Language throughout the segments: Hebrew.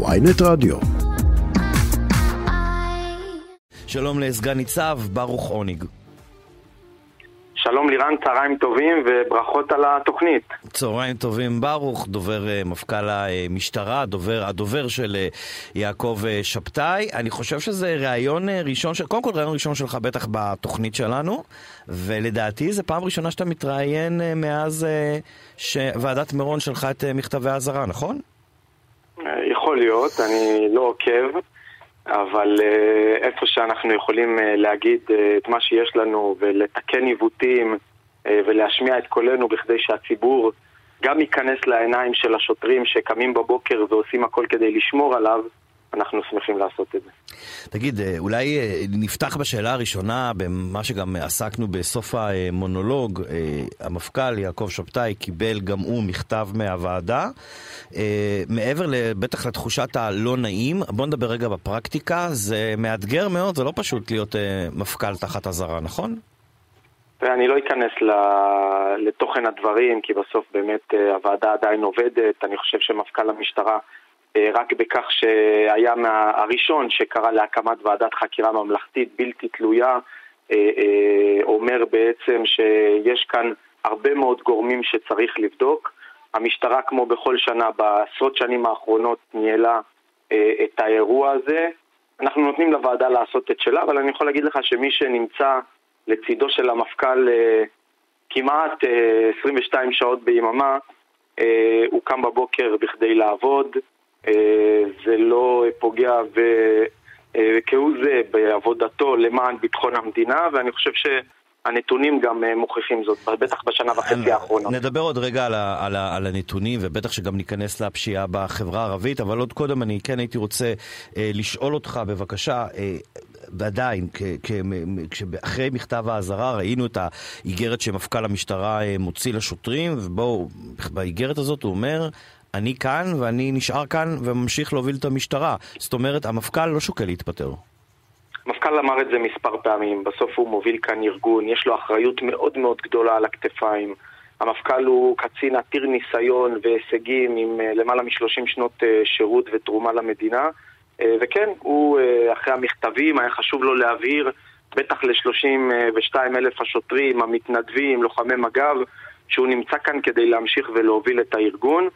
ויינט רדיו. שלום לסגן ניצב ברוך עוניג. שלום לירן, צהריים טובים וברכות על התוכנית. צהריים טובים ברוך, דובר uh, מפכ"ל המשטרה, דובר, הדובר של uh, יעקב uh, שבתאי. אני חושב שזה ראיון ראשון, של, קודם כל ראיון ראשון שלך בטח בתוכנית שלנו, ולדעתי זו פעם ראשונה שאתה מתראיין מאז שוועדת מירון שלחה את מכתבי האזהרה, נכון? יכול להיות, אני לא עוקב. אבל uh, איפה שאנחנו יכולים uh, להגיד uh, את מה שיש לנו ולתקן עיוותים ולהשמיע את קולנו בכדי שהציבור גם ייכנס לעיניים של השוטרים שקמים בבוקר ועושים הכל כדי לשמור עליו, אנחנו שמחים לעשות את זה. תגיד, אולי נפתח בשאלה הראשונה, במה שגם עסקנו בסוף המונולוג. המפכ"ל יעקב שבתאי קיבל גם הוא מכתב מהוועדה. מעבר בטח לתחושת הלא נעים, בוא נדבר רגע בפרקטיקה. זה מאתגר מאוד, זה לא פשוט להיות מפכ"ל תחת אזהרה, נכון? אני לא אכנס לתוכן הדברים, כי בסוף באמת הוועדה עדיין עובדת. אני חושב שמפכ"ל המשטרה... רק בכך שהיה מה... הראשון שקרא להקמת ועדת חקירה ממלכתית בלתי תלויה, אומר בעצם שיש כאן הרבה מאוד גורמים שצריך לבדוק. המשטרה, כמו בכל שנה, בעשרות שנים האחרונות ניהלה את האירוע הזה. אנחנו נותנים לוועדה לעשות את שלה, אבל אני יכול להגיד לך שמי שנמצא לצידו של המפכ"ל כמעט 22 שעות ביממה, הוא קם בבוקר בכדי לעבוד. זה לא פוגע כהוא זה בעבודתו למען ביטחון המדינה, ואני חושב שהנתונים גם מוכיחים זאת, בטח בשנה וחצי האחרונה. נדבר עוד רגע על, על, על הנתונים, ובטח שגם ניכנס לפשיעה בחברה הערבית, אבל עוד קודם אני כן הייתי רוצה אה, לשאול אותך, בבקשה, אה, ועדיין, אחרי מכתב האזהרה ראינו את האיגרת שמפכ"ל המשטרה מוציא לשוטרים, ובואו, באיגרת הזאת הוא אומר, אני כאן ואני נשאר כאן וממשיך להוביל את המשטרה. זאת אומרת, המפכ"ל לא שוקל להתפטר. המפכ"ל אמר את זה מספר פעמים, בסוף הוא מוביל כאן ארגון, יש לו אחריות מאוד מאוד גדולה על הכתפיים. המפכ"ל הוא קצין עתיר ניסיון והישגים עם למעלה מ-30 שנות שירות ותרומה למדינה. וכן, הוא אחרי המכתבים היה חשוב לו להבהיר, בטח ל-32 אלף השוטרים, המתנדבים, לוחמי מג"ב, שהוא נמצא כאן כדי להמשיך ולהוביל את הארגון.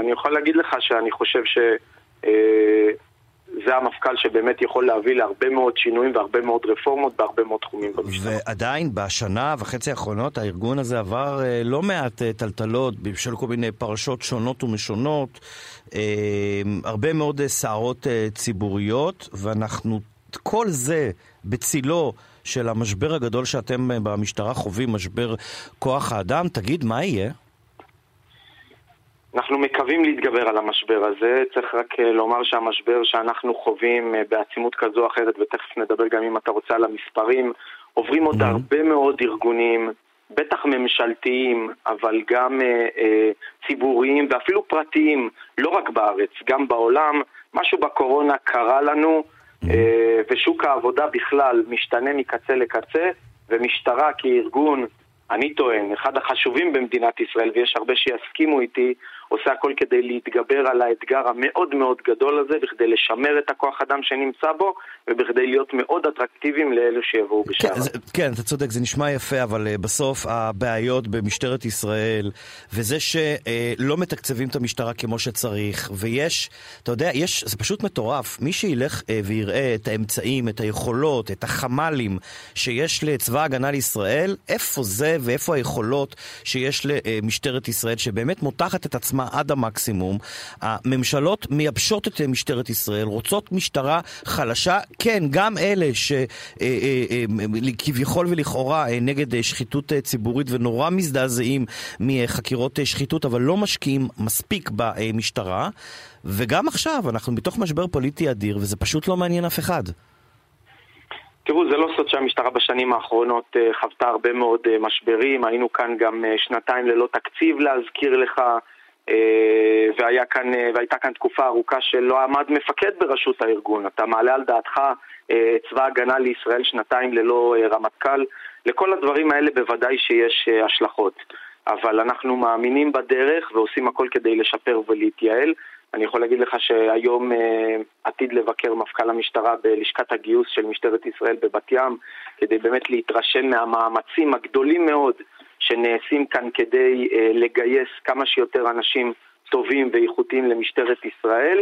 אני יכול להגיד לך שאני חושב שזה המפכ"ל שבאמת יכול להביא להרבה מאוד שינויים והרבה מאוד רפורמות בהרבה מאוד תחומים במשטרה. ועדיין, בשנה וחצי האחרונות הארגון הזה עבר לא מעט טלטלות בשל כל מיני פרשות שונות ומשונות, הרבה מאוד סערות ציבוריות, ואנחנו, כל זה בצילו של המשבר הגדול שאתם במשטרה חווים, משבר כוח האדם. תגיד, מה יהיה? אנחנו מקווים להתגבר על המשבר הזה, צריך רק לומר שהמשבר שאנחנו חווים בעצימות כזו או אחרת, ותכף נדבר גם אם אתה רוצה על המספרים, עוברים עוד הרבה מאוד ארגונים, בטח ממשלתיים, אבל גם אה, אה, ציבוריים ואפילו פרטיים, לא רק בארץ, גם בעולם. משהו בקורונה קרה לנו, אה, ושוק העבודה בכלל משתנה מקצה לקצה, ומשטרה כארגון אני טוען, אחד החשובים במדינת ישראל, ויש הרבה שיסכימו איתי, עושה הכל כדי להתגבר על האתגר המאוד מאוד גדול הזה, בכדי לשמר את הכוח אדם שנמצא בו, ובכדי להיות מאוד אטרקטיביים לאלו שיבואו בשער. כן, כן, אתה צודק, זה נשמע יפה, אבל uh, בסוף הבעיות במשטרת ישראל, וזה שלא uh, מתקצבים את המשטרה כמו שצריך, ויש, אתה יודע, יש, זה פשוט מטורף. מי שילך uh, ויראה את האמצעים, את היכולות, את החמ"לים שיש לצבא ההגנה לישראל, איפה זה ואיפה היכולות שיש למשטרת ישראל, שבאמת מותחת את עצמה עד המקסימום. הממשלות מייבשות את משטרת ישראל, רוצות משטרה חלשה, כן, גם אלה שכביכול ולכאורה נגד שחיתות ציבורית ונורא מזדעזעים מחקירות שחיתות, אבל לא משקיעים מספיק במשטרה. וגם עכשיו, אנחנו בתוך משבר פוליטי אדיר, וזה פשוט לא מעניין אף אחד. תראו, זה לא סוד שהמשטרה בשנים האחרונות חוותה הרבה מאוד משברים, היינו כאן גם שנתיים ללא תקציב להזכיר לך, והיה כאן, והייתה כאן תקופה ארוכה שלא עמד מפקד בראשות הארגון. אתה מעלה על דעתך צבא הגנה לישראל שנתיים ללא רמטכ"ל, לכל הדברים האלה בוודאי שיש השלכות. אבל אנחנו מאמינים בדרך ועושים הכל כדי לשפר ולהתייעל. אני יכול להגיד לך שהיום אה, עתיד לבקר מפכ"ל המשטרה בלשכת הגיוס של משטרת ישראל בבת ים, כדי באמת להתרשם מהמאמצים הגדולים מאוד שנעשים כאן כדי אה, לגייס כמה שיותר אנשים טובים ואיכותיים למשטרת ישראל.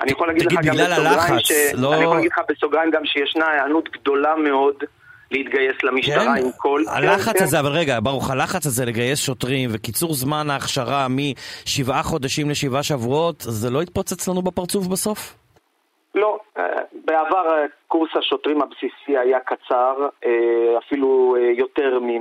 אני יכול להגיד לך גם בסוגריים, ש... לא... אני יכול להגיד לך בסוגריים גם שישנה היענות גדולה מאוד להתגייס למשטרה כן, עם כל... הלחץ כן, הזה, כן. אבל רגע, ברוך, הלחץ הזה לגייס שוטרים וקיצור זמן ההכשרה משבעה חודשים לשבעה שבועות, זה לא יתפוצץ לנו בפרצוף בסוף? לא, אה, בעבר אה, קורס השוטרים הבסיסי היה קצר, אה, אפילו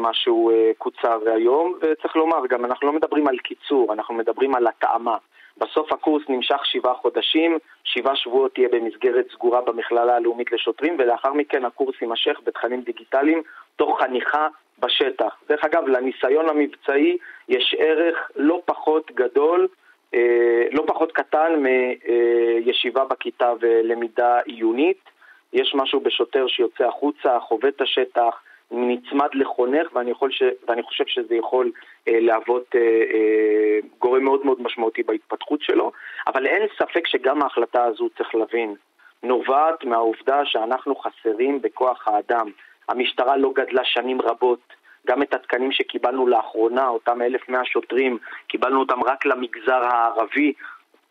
ממה שהוא קוצר היום, וצריך לומר, גם אנחנו לא מדברים על קיצור, אנחנו מדברים על התאמה. בסוף הקורס נמשך שבעה חודשים, שבעה שבועות תהיה במסגרת סגורה במכללה הלאומית לשוטרים, ולאחר מכן הקורס יימשך בתכנים דיגיטליים תוך חניכה בשטח. דרך אגב, לניסיון המבצעי יש ערך לא פחות גדול, אה, לא פחות קטן מישיבה בכיתה ולמידה עיונית. יש משהו בשוטר שיוצא החוצה, חווה את השטח, נצמד לחונך, ואני, ש... ואני חושב שזה יכול אה, להוות אה, אה, גורם מאוד מאוד משמעותי בהתפתחות שלו, אבל אין ספק שגם ההחלטה הזו, צריך להבין, נובעת מהעובדה שאנחנו חסרים בכוח האדם. המשטרה לא גדלה שנים רבות. גם את התקנים שקיבלנו לאחרונה, אותם 1,100 שוטרים, קיבלנו אותם רק למגזר הערבי,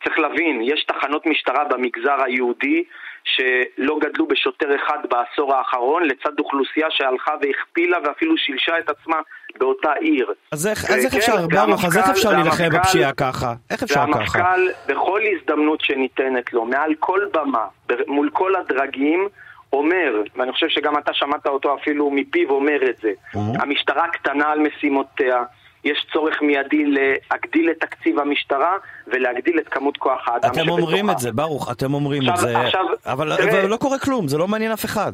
צריך להבין, יש תחנות משטרה במגזר היהודי שלא גדלו בשוטר אחד בעשור האחרון, לצד אוכלוסייה שהלכה והכפילה ואפילו שילשה את עצמה באותה עיר. אז איך, אז איך אפשר, ברוך, אז איך אפשר להילחם בפשיעה ככה? איך אפשר ככה? והמפכ"ל, בכל הזדמנות שניתנת לו, מעל כל במה, מול כל הדרגים, אומר, ואני חושב שגם אתה שמעת אותו אפילו מפיו אומר את זה, המשטרה קטנה על משימותיה, יש צורך מיידי להגדיל את תקציב המשטרה ולהגדיל את כמות כוח האדם שבתוכה. אתם אומרים את זה, ברוך, אתם אומרים עכשיו, את זה, עכשיו, אבל, תראה, אבל לא קורה כלום, זה לא מעניין אף אחד.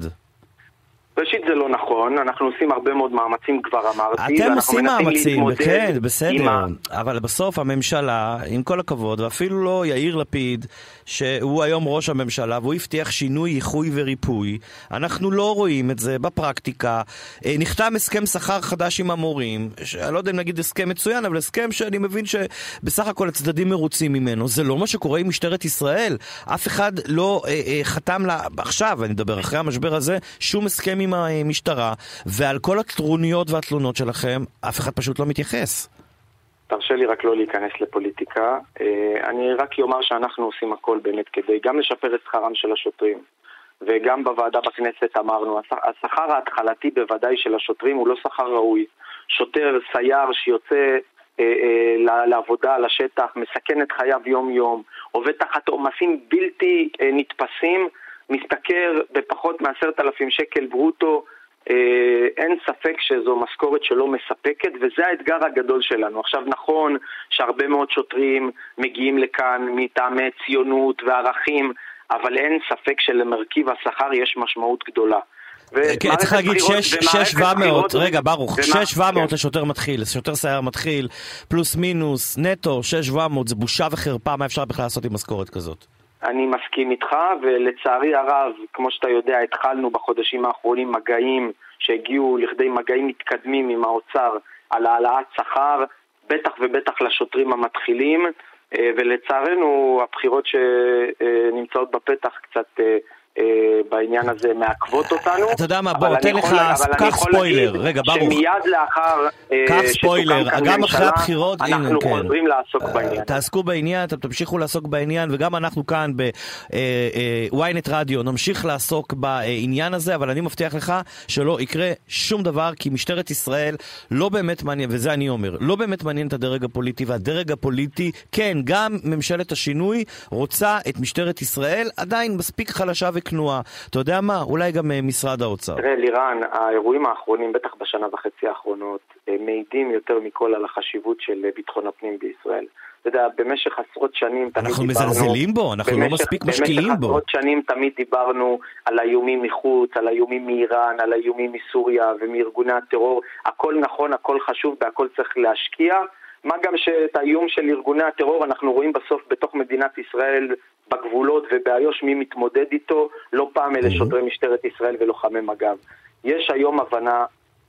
ראשית זה לא נכון, אנחנו עושים הרבה מאוד מאמצים כבר אמרתי. אתם עושים מאמצים, כן, בסדר, ה... אבל בסוף הממשלה, עם כל הכבוד, ואפילו לא יאיר לפיד, שהוא היום ראש הממשלה, והוא הבטיח שינוי, איחוי וריפוי, אנחנו לא רואים את זה בפרקטיקה. אה, נחתם הסכם שכר חדש עם המורים, אני לא יודע אם נגיד הסכם מצוין, אבל הסכם שאני מבין שבסך הכל הצדדים מרוצים ממנו. זה לא מה שקורה עם משטרת ישראל. אף אחד לא אה, אה, חתם לה, עכשיו, אני מדבר אחרי המשבר הזה, שום הסכם עם המשטרה, ועל כל הטרוניות והתלונות שלכם, אף אחד פשוט לא מתייחס. תרשה לי רק לא להיכנס לפוליטיקה. אה, אני רק אומר שאנחנו עושים הכל באמת כדי גם לשפר את שכרם של השוטרים, וגם בוועדה בכנסת אמרנו, השכר ההתחלתי בוודאי של השוטרים הוא לא שכר ראוי. שוטר, סייר שיוצא אה, אה, לעבודה על השטח, מסכן את חייו יום-יום, עובד תחת עומסים בלתי אה, נתפסים, משתכר בפחות מעשרת אלפים שקל ברוטו, אה, אין ספק שזו משכורת שלא מספקת, וזה האתגר הגדול שלנו. עכשיו, נכון שהרבה מאוד שוטרים מגיעים לכאן מטעמי ציונות וערכים, אבל אין ספק שלמרכיב השכר יש משמעות גדולה. כן, צריך להגיד 6,700, רגע ברוך, 6,700 כן. לשוטר מתחיל, לשוטר סייר מתחיל, פלוס מינוס, נטו, 6,700, זה בושה וחרפה, מה אפשר בכלל לעשות עם משכורת כזאת? אני מסכים איתך, ולצערי הרב, כמו שאתה יודע, התחלנו בחודשים האחרונים מגעים שהגיעו לכדי מגעים מתקדמים עם האוצר על העלאת שכר, בטח ובטח לשוטרים המתחילים, אה, ולצערנו הבחירות שנמצאות בפתח קצת אה, בעניין הזה מעכבות אותנו. אתה יודע מה, בוא, תן לך, קח ספוילר. רגע, ברוך. שמיד לאחר קח ספוילר, גם אחרי הבחירות, אנחנו כן. חוזרים לעסוק בעניין. תעסקו בעניין, אתם תמשיכו לעסוק בעניין, וגם אנחנו כאן ב-ynet רדיו נמשיך לעסוק בעניין הזה, אבל אני מבטיח לך שלא יקרה שום דבר, כי משטרת ישראל לא באמת מעניין, וזה אני אומר, לא באמת מעניין את הדרג הפוליטי, והדרג הפוליטי, כן, גם ממשלת השינוי רוצה את משטרת ישראל עדיין מספיק חלשה כנועה. אתה יודע מה? אולי גם אה, משרד האוצר. תראה, לירן, האירועים האחרונים, בטח בשנה וחצי האחרונות, אה, מעידים יותר מכל על החשיבות של אה, ביטחון הפנים בישראל. אתה יודע, במשך עשרות שנים תמיד אנחנו דיברנו... אנחנו מזלזלים בו, אנחנו לא במשך, לא מספיק משקיעים בו. במשך עשרות שנים תמיד דיברנו על האיומים מחוץ, על האיומים מאיראן, על האיומים מסוריה ומארגוני הטרור. הכל נכון, הכל חשוב, והכל צריך להשקיע. מה גם שאת האיום של ארגוני הטרור אנחנו רואים בסוף בתוך מדינת ישראל בגבולות ובאיו"ש מי מתמודד איתו, לא פעם אלה שוטרי משטרת ישראל ולוחמי מג"ב. יש היום הבנה,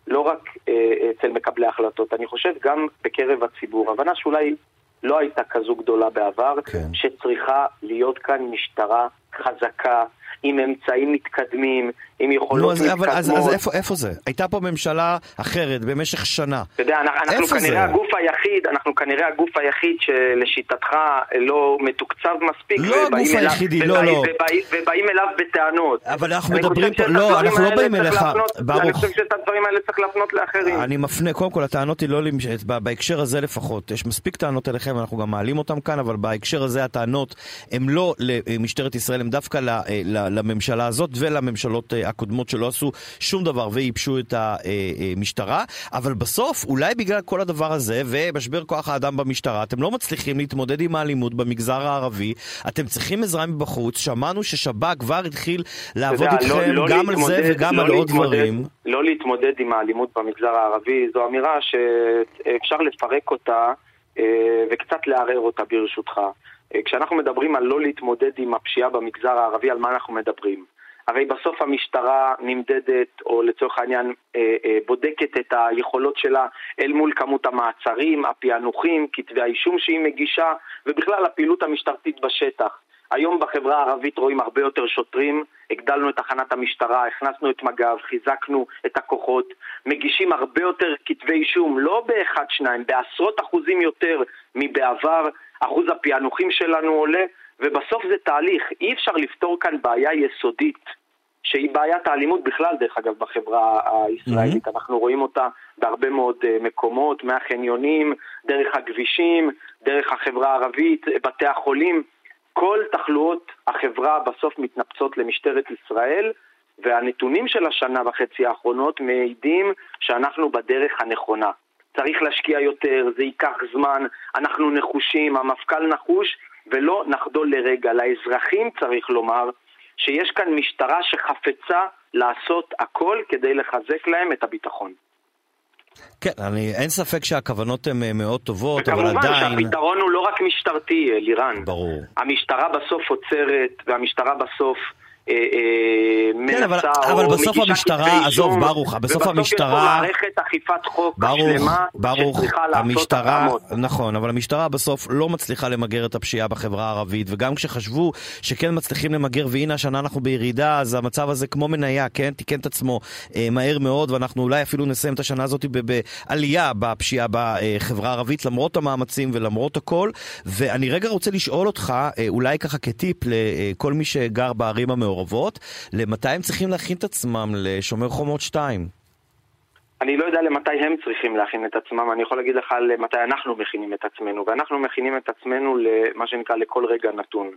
לא רק אה, אצל מקבלי ההחלטות, אני חושב גם בקרב הציבור, הבנה שאולי לא הייתה כזו גדולה בעבר, כן. שצריכה להיות כאן משטרה חזקה, עם אמצעים מתקדמים, עם יכולות נו, אז, מתקדמות. אבל, אז, אז איפה, איפה זה? הייתה פה ממשלה אחרת במשך שנה. אתה יודע, אנחנו, אנחנו כנראה זה? הגוף היחיד, אנחנו כנראה הגוף היחיד שלשיטתך לא מתוקצב מספיק. לא הגוף היחידי, לא, לא. ובאים, אליו בטענות. אבל אנחנו מדברים פה- לא, אנחנו לא באים אליך, ברוך. אני חושב שאת הדברים האלה צריך להפנות לאחרים. אני מפנה, קודם כל, הטענות היא לא, למש- ב- בהקשר הזה לפחות, יש מספיק טענות אליכם, אנחנו גם מעלים אותם כאן, אבל בהקשר הזה הטענות הן לא למשטרת ישראל, הן דווקא ל- אה, ל- לממשלה הזאת ולממשלות אה, הקודמות שלא עשו שום דבר וייבשו את המשטרה, אבל בסוף, אולי בגלל כל הדבר הזה ומשבר כוח האדם במשטרה, אתם לא מצליחים להתמודד עם האלימות במגזר הערבי, אתם צריכים עזרה מבחוץ, שמענו ששב"כ כבר התחיל לעבוד יודע, איתכם לא- לא גם על זה להתמודד- וגם לא על עוד להתמודד- דברים. לא להתמודד עם האלימות במגזר הערבי, זו אמירה שאפשר לפרק אותה אה, וקצת לערער אותה ברשותך. אה, כשאנחנו מדברים על לא להתמודד עם הפשיעה במגזר הערבי, על מה אנחנו מדברים? הרי בסוף המשטרה נמדדת, או לצורך העניין אה, אה, בודקת את היכולות שלה אל מול כמות המעצרים, הפענוחים, כתבי האישום שהיא מגישה, ובכלל הפעילות המשטרתית בשטח. היום בחברה הערבית רואים הרבה יותר שוטרים, הגדלנו את תחנת המשטרה, הכנסנו את מג"ב, חיזקנו את הכוחות, מגישים הרבה יותר כתבי אישום, לא באחד שניים, בעשרות אחוזים יותר מבעבר, אחוז הפענוחים שלנו עולה, ובסוף זה תהליך, אי אפשר לפתור כאן בעיה יסודית, שהיא בעיית האלימות בכלל, דרך אגב, בחברה הישראלית. אנחנו רואים אותה בהרבה מאוד אה, מקומות, מהחניונים, דרך הכבישים, דרך החברה הערבית, בתי החולים. כל תחלואות החברה בסוף מתנפצות למשטרת ישראל, והנתונים של השנה וחצי האחרונות מעידים שאנחנו בדרך הנכונה. צריך להשקיע יותר, זה ייקח זמן, אנחנו נחושים, המפכ"ל נחוש, ולא נחדול לרגע. לאזרחים צריך לומר שיש כאן משטרה שחפצה לעשות הכל כדי לחזק להם את הביטחון. כן, אני, אין ספק שהכוונות הן אה, מאוד טובות, אבל וכמובן עדיין... שהפתרון הוא לא רק משטרתי, אה, לירן. ברור. המשטרה בסוף עוצרת, והמשטרה בסוף כן, אבל, מנסה אבל או בסוף המשטרה, עזוב, ברוך, בסוף ובסוף המשטרה... יש פה מערכת אכיפת חוק ברוך, שלמה ברוך, שצריכה לעשות המשטרה. נכון, אבל המשטרה בסוף לא מצליחה למגר את הפשיעה בחברה הערבית, וגם כשחשבו שכן מצליחים למגר, והנה השנה אנחנו בירידה, אז המצב הזה כמו מניה, כן, תיקן את עצמו אה, מהר מאוד, ואנחנו אולי אפילו נסיים את השנה הזאת בעלייה בפשיעה בחברה הערבית, למרות המאמצים ולמרות הכל. ואני רגע רוצה לשאול אותך, אה, אולי ככה כטיפ לכל מי שגר בערים המעורבות, למתי הם צריכים להכין את עצמם לשומר חומות 2? אני לא יודע למתי הם צריכים להכין את עצמם, אני יכול להגיד לך למתי אנחנו מכינים את עצמנו, ואנחנו מכינים את עצמנו למה שנקרא לכל רגע נתון.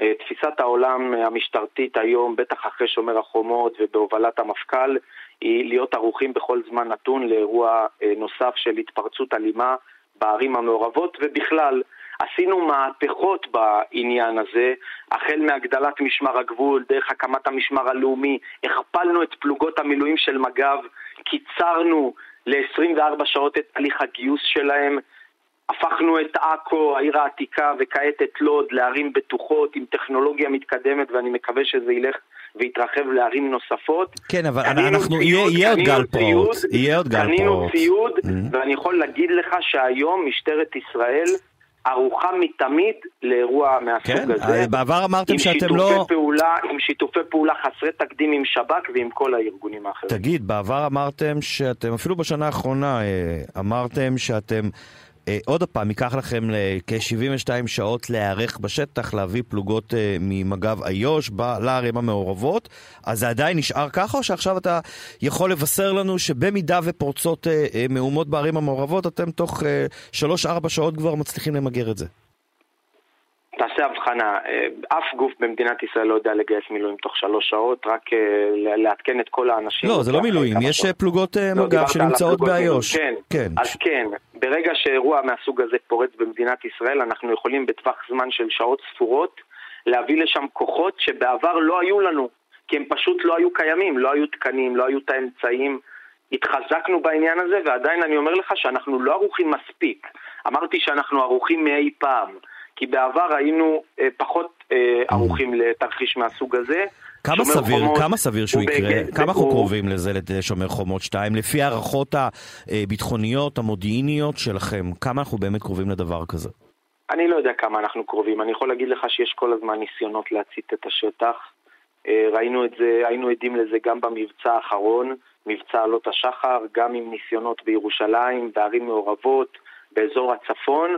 אה, תפיסת העולם המשטרתית היום, בטח אחרי שומר החומות ובהובלת המפכ"ל, היא להיות ערוכים בכל זמן נתון לאירוע אה, נוסף של התפרצות אלימה בערים המעורבות, ובכלל, עשינו מהפכות בעניין הזה, החל מהגדלת משמר הגבול, דרך הקמת המשמר הלאומי, הכפלנו את פלוגות המילואים של מג"ב, קיצרנו ל-24 שעות את תהליך הגיוס שלהם, הפכנו את עכו, העיר העתיקה, וכעת את לוד לערים בטוחות עם טכנולוגיה מתקדמת, ואני מקווה שזה ילך ויתרחב לערים נוספות. כן, אבל קנינו אנחנו, ציוד, יהיה, יהיה עוד קנינו גל פרעות, יהיה עוד גל קנינו פרעות. ציוד, Mhm. ואני יכול להגיד לך שהיום משטרת ישראל ערוכה מתמיד לאירוע מהסוג כן, הזה. בעבר אמרתם שאתם לא... פעולה, עם שיתופי פעולה חסרי תקדים עם שב"כ ועם כל הארגונים האחרים. תגיד, בעבר אמרתם שאתם, אפילו בשנה האחרונה אה, אמרתם שאתם, עוד פעם, ייקח לכם כ-72 שעות להיערך בשטח, להביא פלוגות אה, ממג"ב איו"ש לערים המעורבות, אז זה עדיין נשאר ככה, או שעכשיו אתה יכול לבשר לנו שבמידה ופורצות אה, אה, מהומות בערים המעורבות, אתם תוך 3-4 שעות כבר מצליחים למגר את זה? תעשה הבחנה, אה, אף גוף במדינת ישראל לא יודע לגייס מילואים תוך שלוש שעות, רק אה, לעדכן את כל האנשים. לא, זה לא לוקח מילואים, יש שעות. אה, פלוגות אה, לא, מג"ב שנמצאות באיו"ש. כן, כן. אז כן, ברגע שאירוע מהסוג הזה פורץ במדינת ישראל, אנחנו יכולים בטווח זמן של שעות ספורות להביא לשם כוחות שבעבר לא היו לנו, כי הם פשוט לא היו קיימים, לא היו תקנים, לא היו את האמצעים. התחזקנו בעניין הזה, ועדיין אני אומר לך שאנחנו לא ערוכים מספיק. אמרתי שאנחנו ערוכים מאי פעם, כי בעבר היינו אה, פחות אה, ערוכים לתרחיש מהסוג הזה. כמה סביר, חומות כמה סביר שהוא הוא יקרה? בהיקף- כמה אנחנו הוא- קרובים לזה לשומר חומות 2? לפי ההערכות הביטחוניות, המודיעיניות שלכם, כמה אנחנו באמת קרובים לדבר כזה? אני לא יודע כמה אנחנו קרובים. אני יכול להגיד לך שיש כל הזמן ניסיונות להצית את השטח. אה, ראינו את זה, היינו עדים לזה גם במבצע האחרון, מבצע עלות השחר, גם עם ניסיונות בירושלים, בערים מעורבות, באזור הצפון,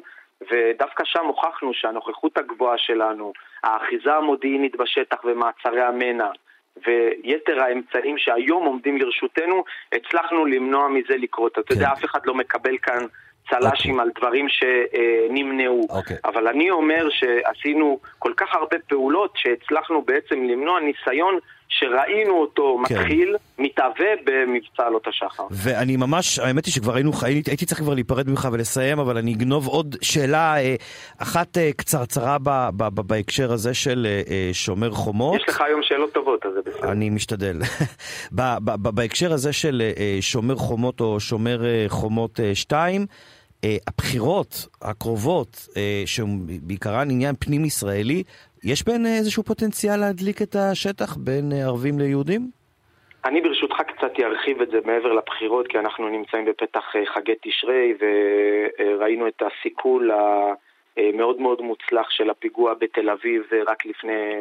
ודווקא שם הוכחנו שהנוכחות הגבוהה שלנו, האחיזה המודיעינית בשטח ומעצרי המנע, ויתר האמצעים שהיום עומדים לרשותנו, הצלחנו למנוע מזה לקרות. אתה יודע, כן. אף אחד לא מקבל כאן צל"שים okay. על דברים שנמנעו. Okay. אוקיי. אבל אני אומר שעשינו כל כך הרבה פעולות שהצלחנו בעצם למנוע ניסיון שראינו אותו כן. מתחיל, מתהווה במבצע עלות השחר. ואני ממש, האמת היא שכבר היינו, הייתי, הייתי צריך כבר להיפרד ממך ולסיים, אבל אני אגנוב עוד שאלה אה, אחת אה, קצרצרה ב, ב, ב, בהקשר הזה של אה, שומר חומות. יש לך היום שאלות טובות, אז זה בסדר. אני משתדל. ב, ב, ב, בהקשר הזה של שומר חומות או שומר חומות 2, Uh, הבחירות הקרובות, uh, שהן בעיקרן עניין פנים-ישראלי, יש בהן איזשהו פוטנציאל להדליק את השטח בין אה, ערבים ליהודים? אני ברשותך קצת ארחיב את זה מעבר לבחירות, כי אנחנו נמצאים בפתח אה, חגי תשרי וראינו את הסיכול המאוד מאוד מוצלח של הפיגוע בתל אביב אה, רק לפני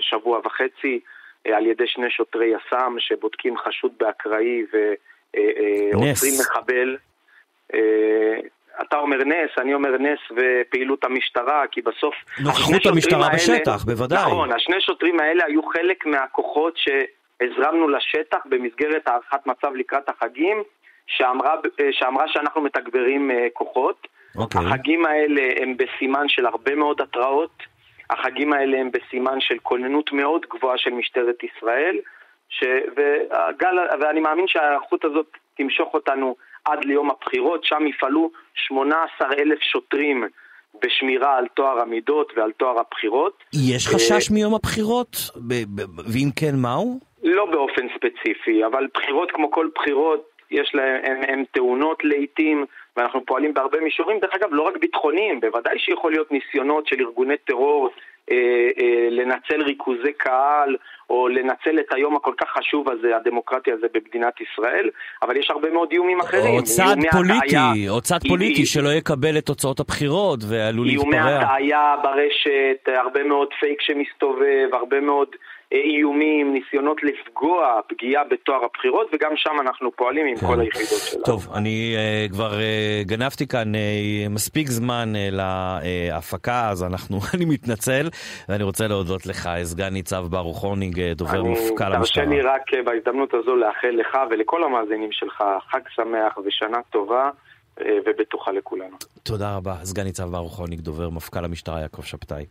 שבוע וחצי על ידי שני שוטרי יס"מ שבודקים חשוד באקראי ועוצרים מחבל. אתה אומר נס, אני אומר נס ופעילות המשטרה, כי בסוף... נוכחות המשטרה האלה, בשטח, בוודאי. נכון, השני שוטרים האלה היו חלק מהכוחות שהזרמנו לשטח במסגרת הערכת מצב לקראת החגים, שאמרה, שאמרה שאנחנו מתגברים אה, כוחות. Okay. אוקיי. החגים האלה הם בסימן של הרבה מאוד התראות, החגים האלה הם בסימן של כוננות מאוד גבוהה של משטרת ישראל, ש... והגל... ואני מאמין שההיערכות הזאת תמשוך אותנו עד ליום הבחירות, שם יפעלו 18 אלף שוטרים בשמירה על טוהר המידות ועל טוהר הבחירות. יש חשש מיום הבחירות? ואם כן, מהו? לא באופן ספציפי, אבל בחירות כמו כל בחירות, יש להם, הן טעונות לעיתים, ואנחנו פועלים בהרבה מישורים, דרך אגב, לא רק ביטחוניים, בוודאי שיכול להיות ניסיונות של ארגוני טרור אה, אה, לנצל ריכוזי קהל או לנצל את היום הכל כך חשוב הזה, הדמוקרטיה הזה במדינת ישראל, אבל יש הרבה מאוד איומים אחרים. או צד פוליטי, או צד פוליטי שלא יקבל את תוצאות הבחירות ועלול להתפרע. איומי הטעיה ברשת, הרבה מאוד פייק שמסתובב, הרבה מאוד... איומים, ניסיונות לפגוע, פגיעה בטוהר הבחירות, וגם שם אנחנו פועלים עם כן. כל היחידות שלנו. טוב, אני uh, כבר uh, גנבתי כאן uh, מספיק זמן להפקה, אז אנחנו, אני מתנצל, ואני רוצה להודות לך, סגן ניצב ברוך הורניג, דובר מפכ"ל המשטרה. תרשה לי רק בהזדמנות הזו לאחל לך ולכל המאזינים שלך חג שמח ושנה טובה. ובטוחה לכולנו. תודה רבה, סגן ניצב ברוך הורניג, דובר מפכ"ל המשטרה יעקב שבתאי.